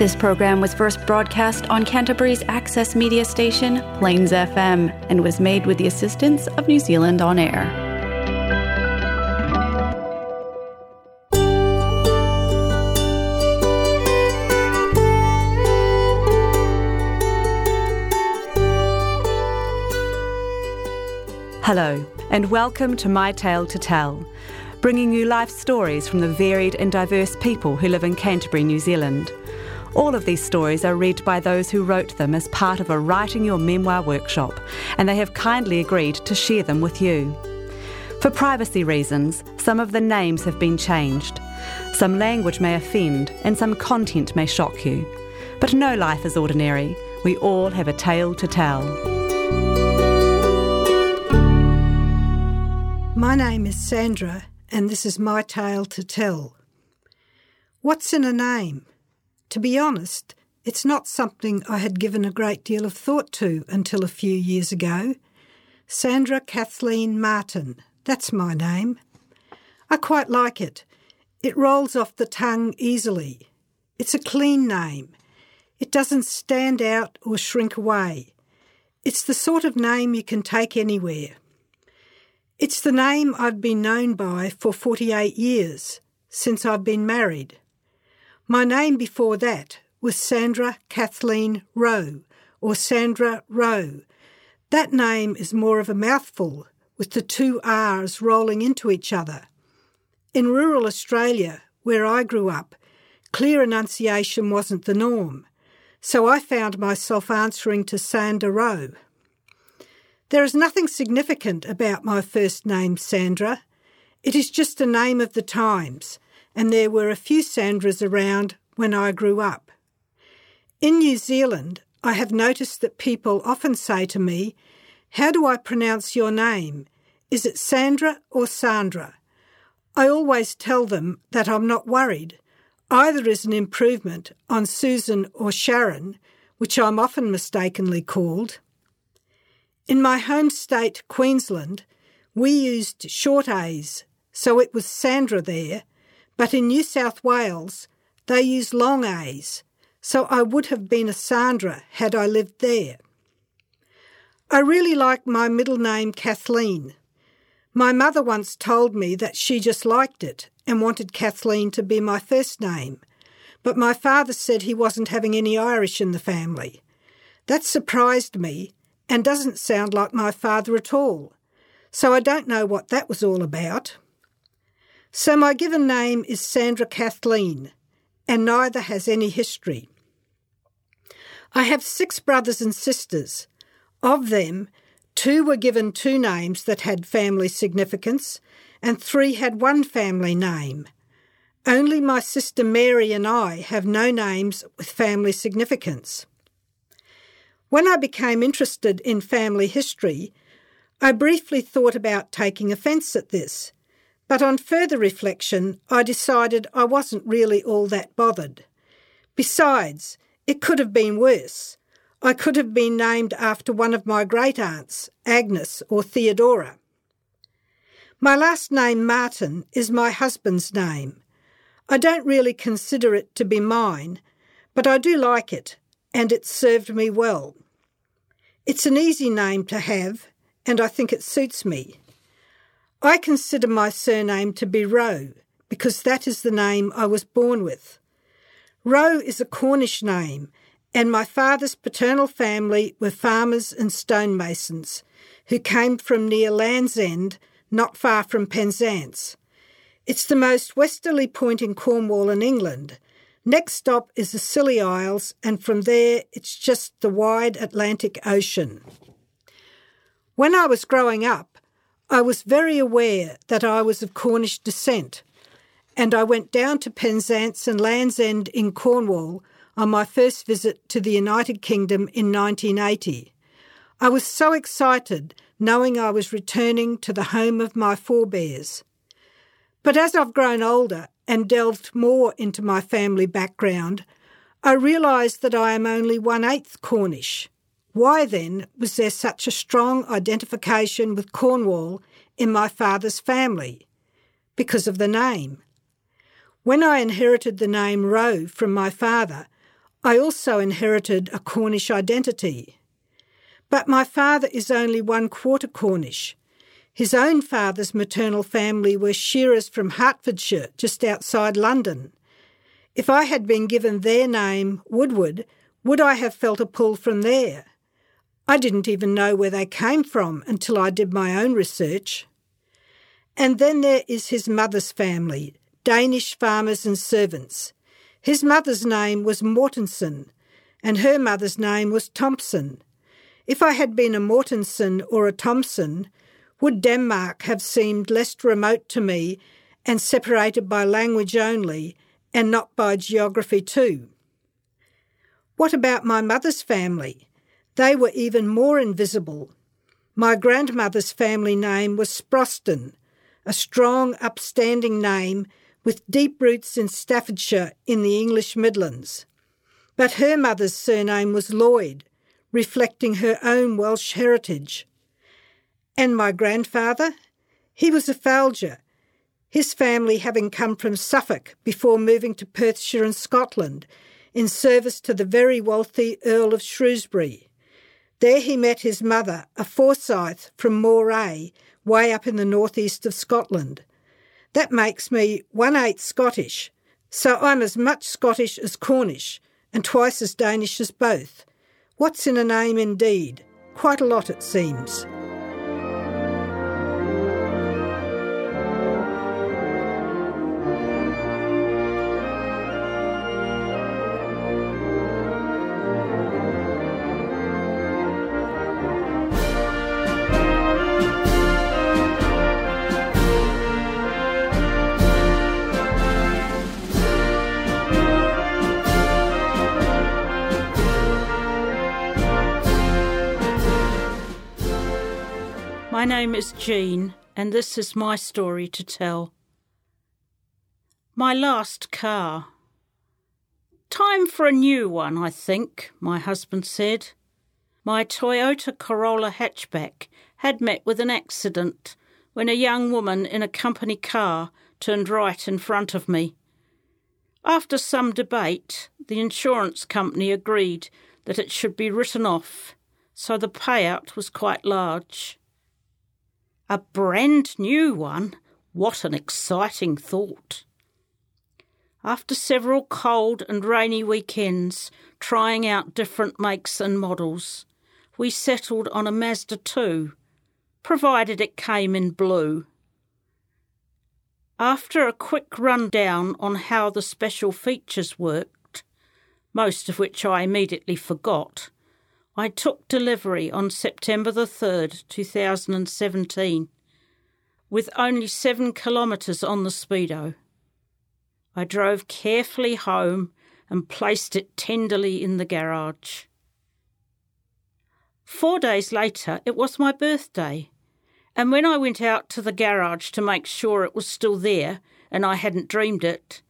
This program was first broadcast on Canterbury's access media station, Plains FM, and was made with the assistance of New Zealand On Air. Hello, and welcome to My Tale to Tell, bringing you life stories from the varied and diverse people who live in Canterbury, New Zealand. All of these stories are read by those who wrote them as part of a Writing Your Memoir workshop, and they have kindly agreed to share them with you. For privacy reasons, some of the names have been changed. Some language may offend, and some content may shock you. But no life is ordinary. We all have a tale to tell. My name is Sandra, and this is my tale to tell. What's in a name? To be honest, it's not something I had given a great deal of thought to until a few years ago. Sandra Kathleen Martin, that's my name. I quite like it. It rolls off the tongue easily. It's a clean name. It doesn't stand out or shrink away. It's the sort of name you can take anywhere. It's the name I've been known by for 48 years, since I've been married. My name before that was Sandra Kathleen Rowe, or Sandra Rowe. That name is more of a mouthful, with the two R's rolling into each other. In rural Australia, where I grew up, clear enunciation wasn't the norm, so I found myself answering to Sandra Rowe. There is nothing significant about my first name, Sandra. It is just a name of the times, and there were a few Sandras around when I grew up. In New Zealand, I have noticed that people often say to me, How do I pronounce your name? Is it Sandra or Sandra? I always tell them that I'm not worried. Either is an improvement on Susan or Sharon, which I'm often mistakenly called. In my home state, Queensland, we used short A's, so it was Sandra there, but in New South Wales, they use long A's, so I would have been a Sandra had I lived there. I really like my middle name, Kathleen. My mother once told me that she just liked it and wanted Kathleen to be my first name, but my father said he wasn't having any Irish in the family. That surprised me and doesn't sound like my father at all, so I don't know what that was all about. So my given name is Sandra Kathleen, and neither has any history. I have six brothers and sisters. Of them, two were given two names that had family significance, and three had one family name. Only my sister Mary and I have no names with family significance. When I became interested in family history, I briefly thought about taking offence at this, but on further reflection, I decided I wasn't really all that bothered. Besides, it could have been worse. I could have been named after one of my great aunts, Agnes or Theodora. My last name, Martin, is my husband's name. I don't really consider it to be mine, but I do like it, and it served me well. It's an easy name to have, and I think it suits me. I consider my surname to be Rowe because that is the name I was born with. Rowe is a Cornish name, and my father's paternal family were farmers and stonemasons who came from near Land's End, not far from Penzance. It's the most westerly point in Cornwall in England, Next stop is the Scilly Isles, and from there it's just the wide Atlantic Ocean. When I was growing up, I was very aware that I was of Cornish descent, and I went down to Penzance and Land's End in Cornwall on my first visit to the United Kingdom in 1980. I was so excited knowing I was returning to the home of my forebears. But as I've grown older and delved more into my family background, I realised that I am only one eighth Cornish. Why then was there such a strong identification with Cornwall in my father's family? Because of the name. When I inherited the name Rowe from my father, I also inherited a Cornish identity. But my father is only one quarter Cornish. His own father's maternal family were shearers from Hertfordshire, just outside London. If I had been given their name, Woodward, would I have felt a pull from there? I didn't even know where they came from until I did my own research. And then there is his mother's family, Danish farmers and servants. His mother's name was Mortensen, and her mother's name was Thompson. If I had been a Mortensen or a Thompson, would Denmark have seemed less remote to me and separated by language only and not by geography too? What about my mother's family? They were even more invisible. My grandmother's family name was Sproston, a strong, upstanding name with deep roots in Staffordshire in the English Midlands. But her mother's surname was Lloyd, reflecting her own Welsh heritage. And my grandfather? He was a Falger, his family having come from Suffolk before moving to Perthshire in Scotland in service to the very wealthy Earl of Shrewsbury. There he met his mother, a Forsyth from Moray, way up in the northeast of Scotland. That makes me one eighth Scottish, so I'm as much Scottish as Cornish, and twice as Danish as both. What's in a name indeed? Quite a lot, it seems. My name is Jean, and this is my story to tell. My last car. Time for a new one, I think, my husband said. My Toyota Corolla hatchback had met with an accident when a young woman in a company car turned right in front of me. After some debate, the insurance company agreed that it should be written off, so the payout was quite large. A brand new one? What an exciting thought! After several cold and rainy weekends trying out different makes and models, we settled on a Mazda 2, provided it came in blue. After a quick rundown on how the special features worked, most of which I immediately forgot, I took delivery on September the 3rd, 2017, with only seven kilometres on the Speedo. I drove carefully home and placed it tenderly in the garage. Four days later, it was my birthday, and when I went out to the garage to make sure it was still there and I hadn't dreamed it,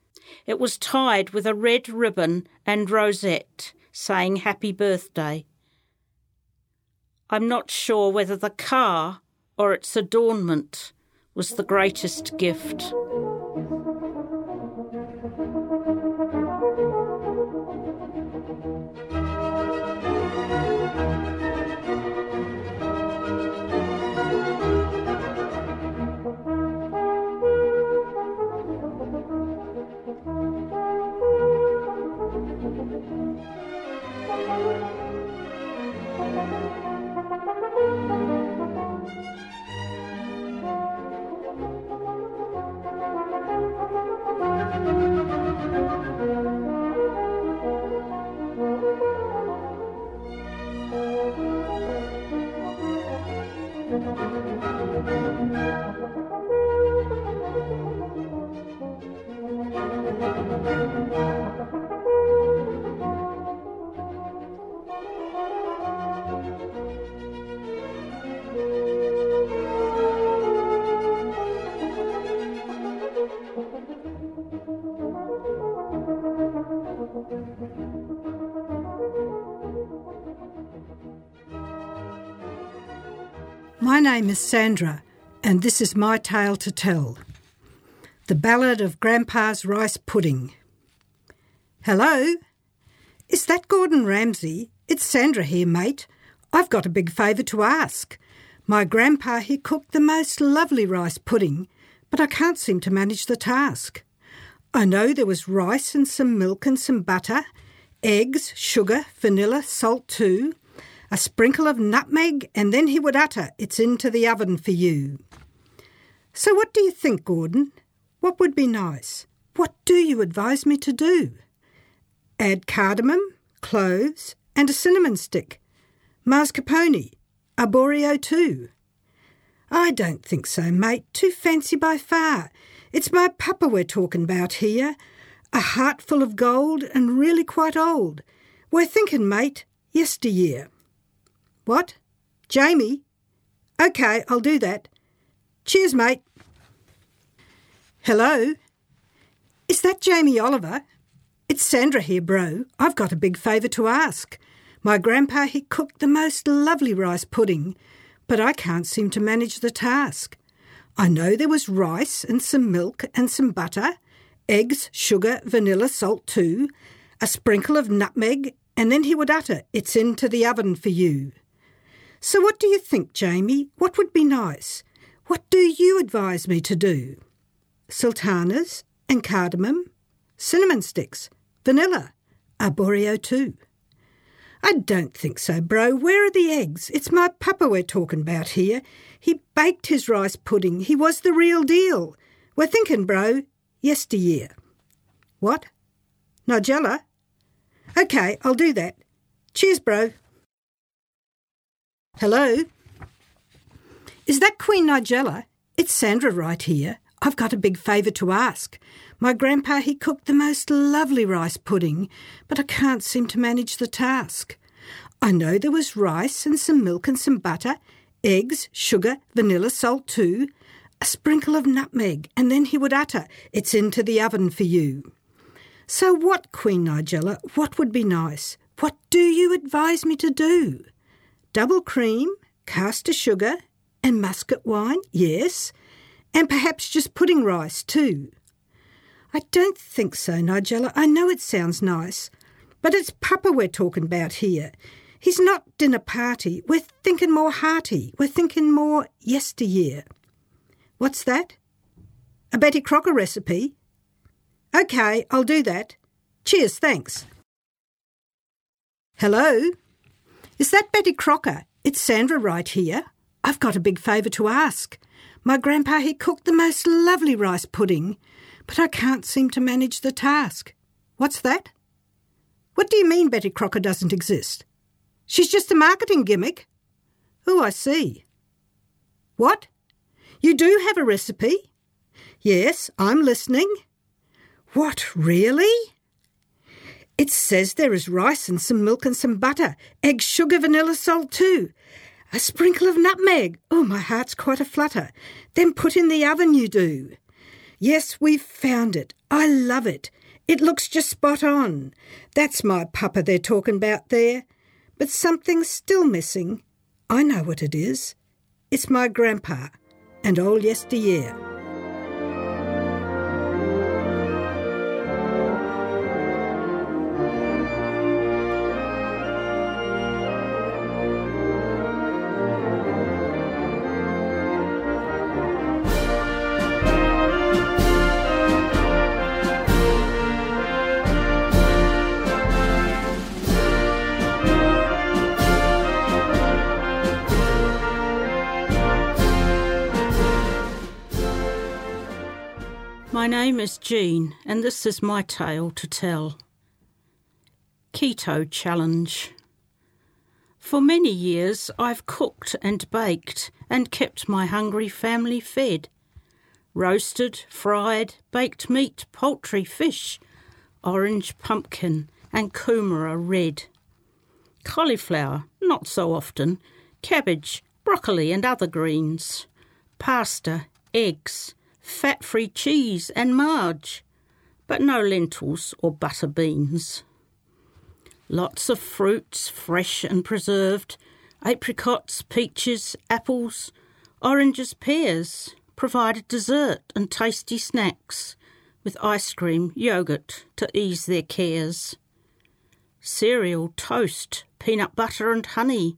it was tied with a red ribbon and rosette saying Happy Birthday. I'm not sure whether the car or its adornment was the greatest gift. Thank you. Name is Sandra, and this is my tale to tell. The Ballad of Grandpa's Rice Pudding. Hello? Is that Gordon Ramsay? It's Sandra here, mate. I've got a big favour to ask. My grandpa, he cooked the most lovely rice pudding, but I can't seem to manage the task. I know there was rice and some milk and some butter, eggs, sugar, vanilla, salt too, a sprinkle of nutmeg, and then he would utter, It's into the oven for you. So, what do you think, Gordon? What would be nice? What do you advise me to do? Add cardamom, cloves, and a cinnamon stick. Mascarpone, arborio too. I don't think so, mate. Too fancy by far. It's my papa we're talking about here. A heart full of gold and really quite old. We're thinking, mate, yesteryear. What? Jamie? OK, I'll do that. Cheers, mate. Hello? Is that Jamie Oliver? It's Sandra here, bro. I've got a big favour to ask. My grandpa, he cooked the most lovely rice pudding, but I can't seem to manage the task. I know there was rice and some milk and some butter, eggs, sugar, vanilla, salt too, a sprinkle of nutmeg, and then he would utter, It's into the oven for you. So what do you think, Jamie? What would be nice? What do you advise me to do? Sultanas and cardamom, cinnamon sticks, vanilla, arborio too. I don't think so, bro. Where are the eggs? It's my papa we're talking about here. He baked his rice pudding. He was the real deal. We're thinking, bro, yesteryear. What? Nigella? OK, I'll do that. Cheers, bro. Hello? Is that Queen Nigella? It's Sandra right here. I've got a big favour to ask. My grandpa, he cooked the most lovely rice pudding, but I can't seem to manage the task. I know there was rice and some milk and some butter, eggs, sugar, vanilla, salt too, a sprinkle of nutmeg, and then he would utter, It's into the oven for you. So what, Queen Nigella, what would be nice? What do you advise me to do? Double cream, caster sugar, and muscat wine, yes, and perhaps just pudding rice too. I don't think so, Nigella. I know it sounds nice, but it's Papa we're talking about here. He's not dinner party. We're thinking more hearty. We're thinking more yesteryear. What's that? A Betty Crocker recipe? OK, I'll do that. Cheers, thanks. Hello? Is that Betty Crocker? It's Sandra right here. I've got a big favour to ask. My grandpa, he cooked the most lovely rice pudding, but I can't seem to manage the task. What's that? What do you mean Betty Crocker doesn't exist? She's just a marketing gimmick. Oh, I see. What? You do have a recipe? Yes, I'm listening. What, really? It says there is rice and some milk and some butter, egg, sugar, vanilla, salt too. A sprinkle of nutmeg. Oh, my heart's quite a flutter. Then put in the oven, you do. Yes, we've found it. I love it. It looks just spot on. That's my papa they're talking about there. But something's still missing. I know what it is. It's my grandpa and old yesteryear. My name is Jean, and this is my tale to tell. Keto Challenge. For many years, I've cooked and baked and kept my hungry family fed. Roasted, fried, baked meat, poultry, fish, orange pumpkin, and kumara red. Cauliflower, not so often, cabbage, broccoli, and other greens. Pasta, eggs fat free cheese and marge, but no lentils or butter beans. Lots of fruits, fresh and preserved apricots, peaches, apples, oranges, pears, provided dessert and tasty snacks, with ice cream, yogurt to ease their cares. cereal, toast, peanut butter and honey,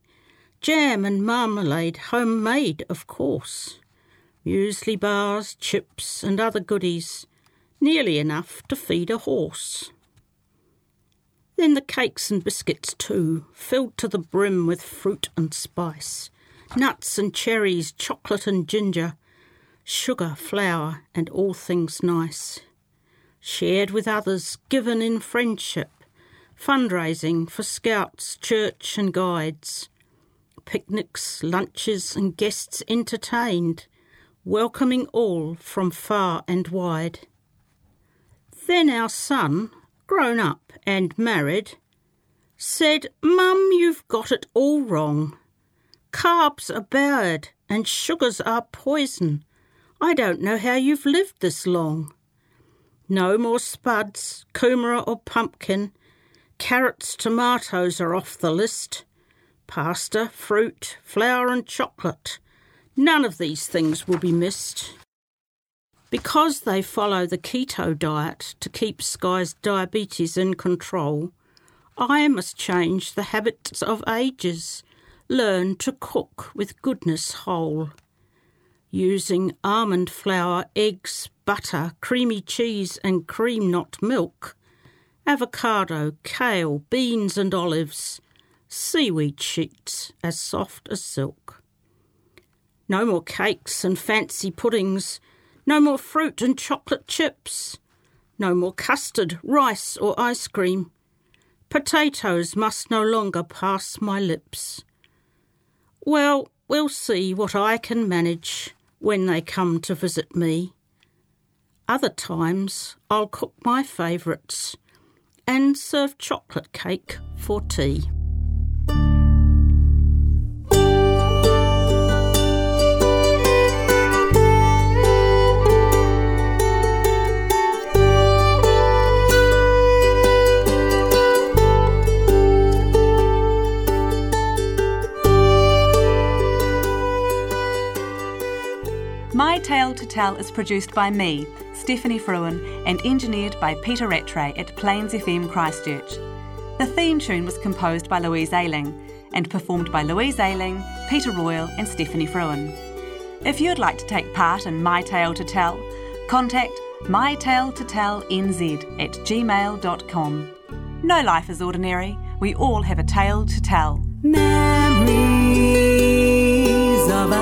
jam and marmalade, homemade, of course, muesli bars, chips, and other goodies, nearly enough to feed a horse. Then the cakes and biscuits, too, filled to the brim with fruit and spice, nuts and cherries, chocolate and ginger, sugar, flour, and all things nice. Shared with others, given in friendship, fundraising for scouts, church, and guides, picnics, lunches, and guests entertained, welcoming all from far and wide. Then our son, grown up and married, said, Mum, you've got it all wrong. Carbs are bad and sugars are poison. I don't know how you've lived this long. No more spuds, kumara or pumpkin. Carrots, tomatoes are off the list. Pasta, fruit, flour, and chocolate. None of these things will be missed. Because they follow the keto diet to keep Sky's diabetes in control, I must change the habits of ages, learn to cook with goodness whole. Using almond flour, eggs, butter, creamy cheese, and cream not milk, avocado, kale, beans, and olives, seaweed sheets as soft as silk. No more cakes and fancy puddings no more fruit and chocolate chips. No more custard, rice, or ice cream. Potatoes must no longer pass my lips. Well, we'll see what I can manage when they come to visit me. Other times I'll cook my favourites and serve chocolate cake for tea. Tale to Tell is produced by me, Stephanie Fruin, and engineered by Peter Rattray at Plains FM Christchurch. The theme tune was composed by Louise Ayling and performed by Louise Ayling, Peter Royal, and Stephanie Fruin. If you'd like to take part in My Tale to Tell, contact mytale2tellnz at gmail.com. No life is ordinary, we all have a tale to tell. Memories of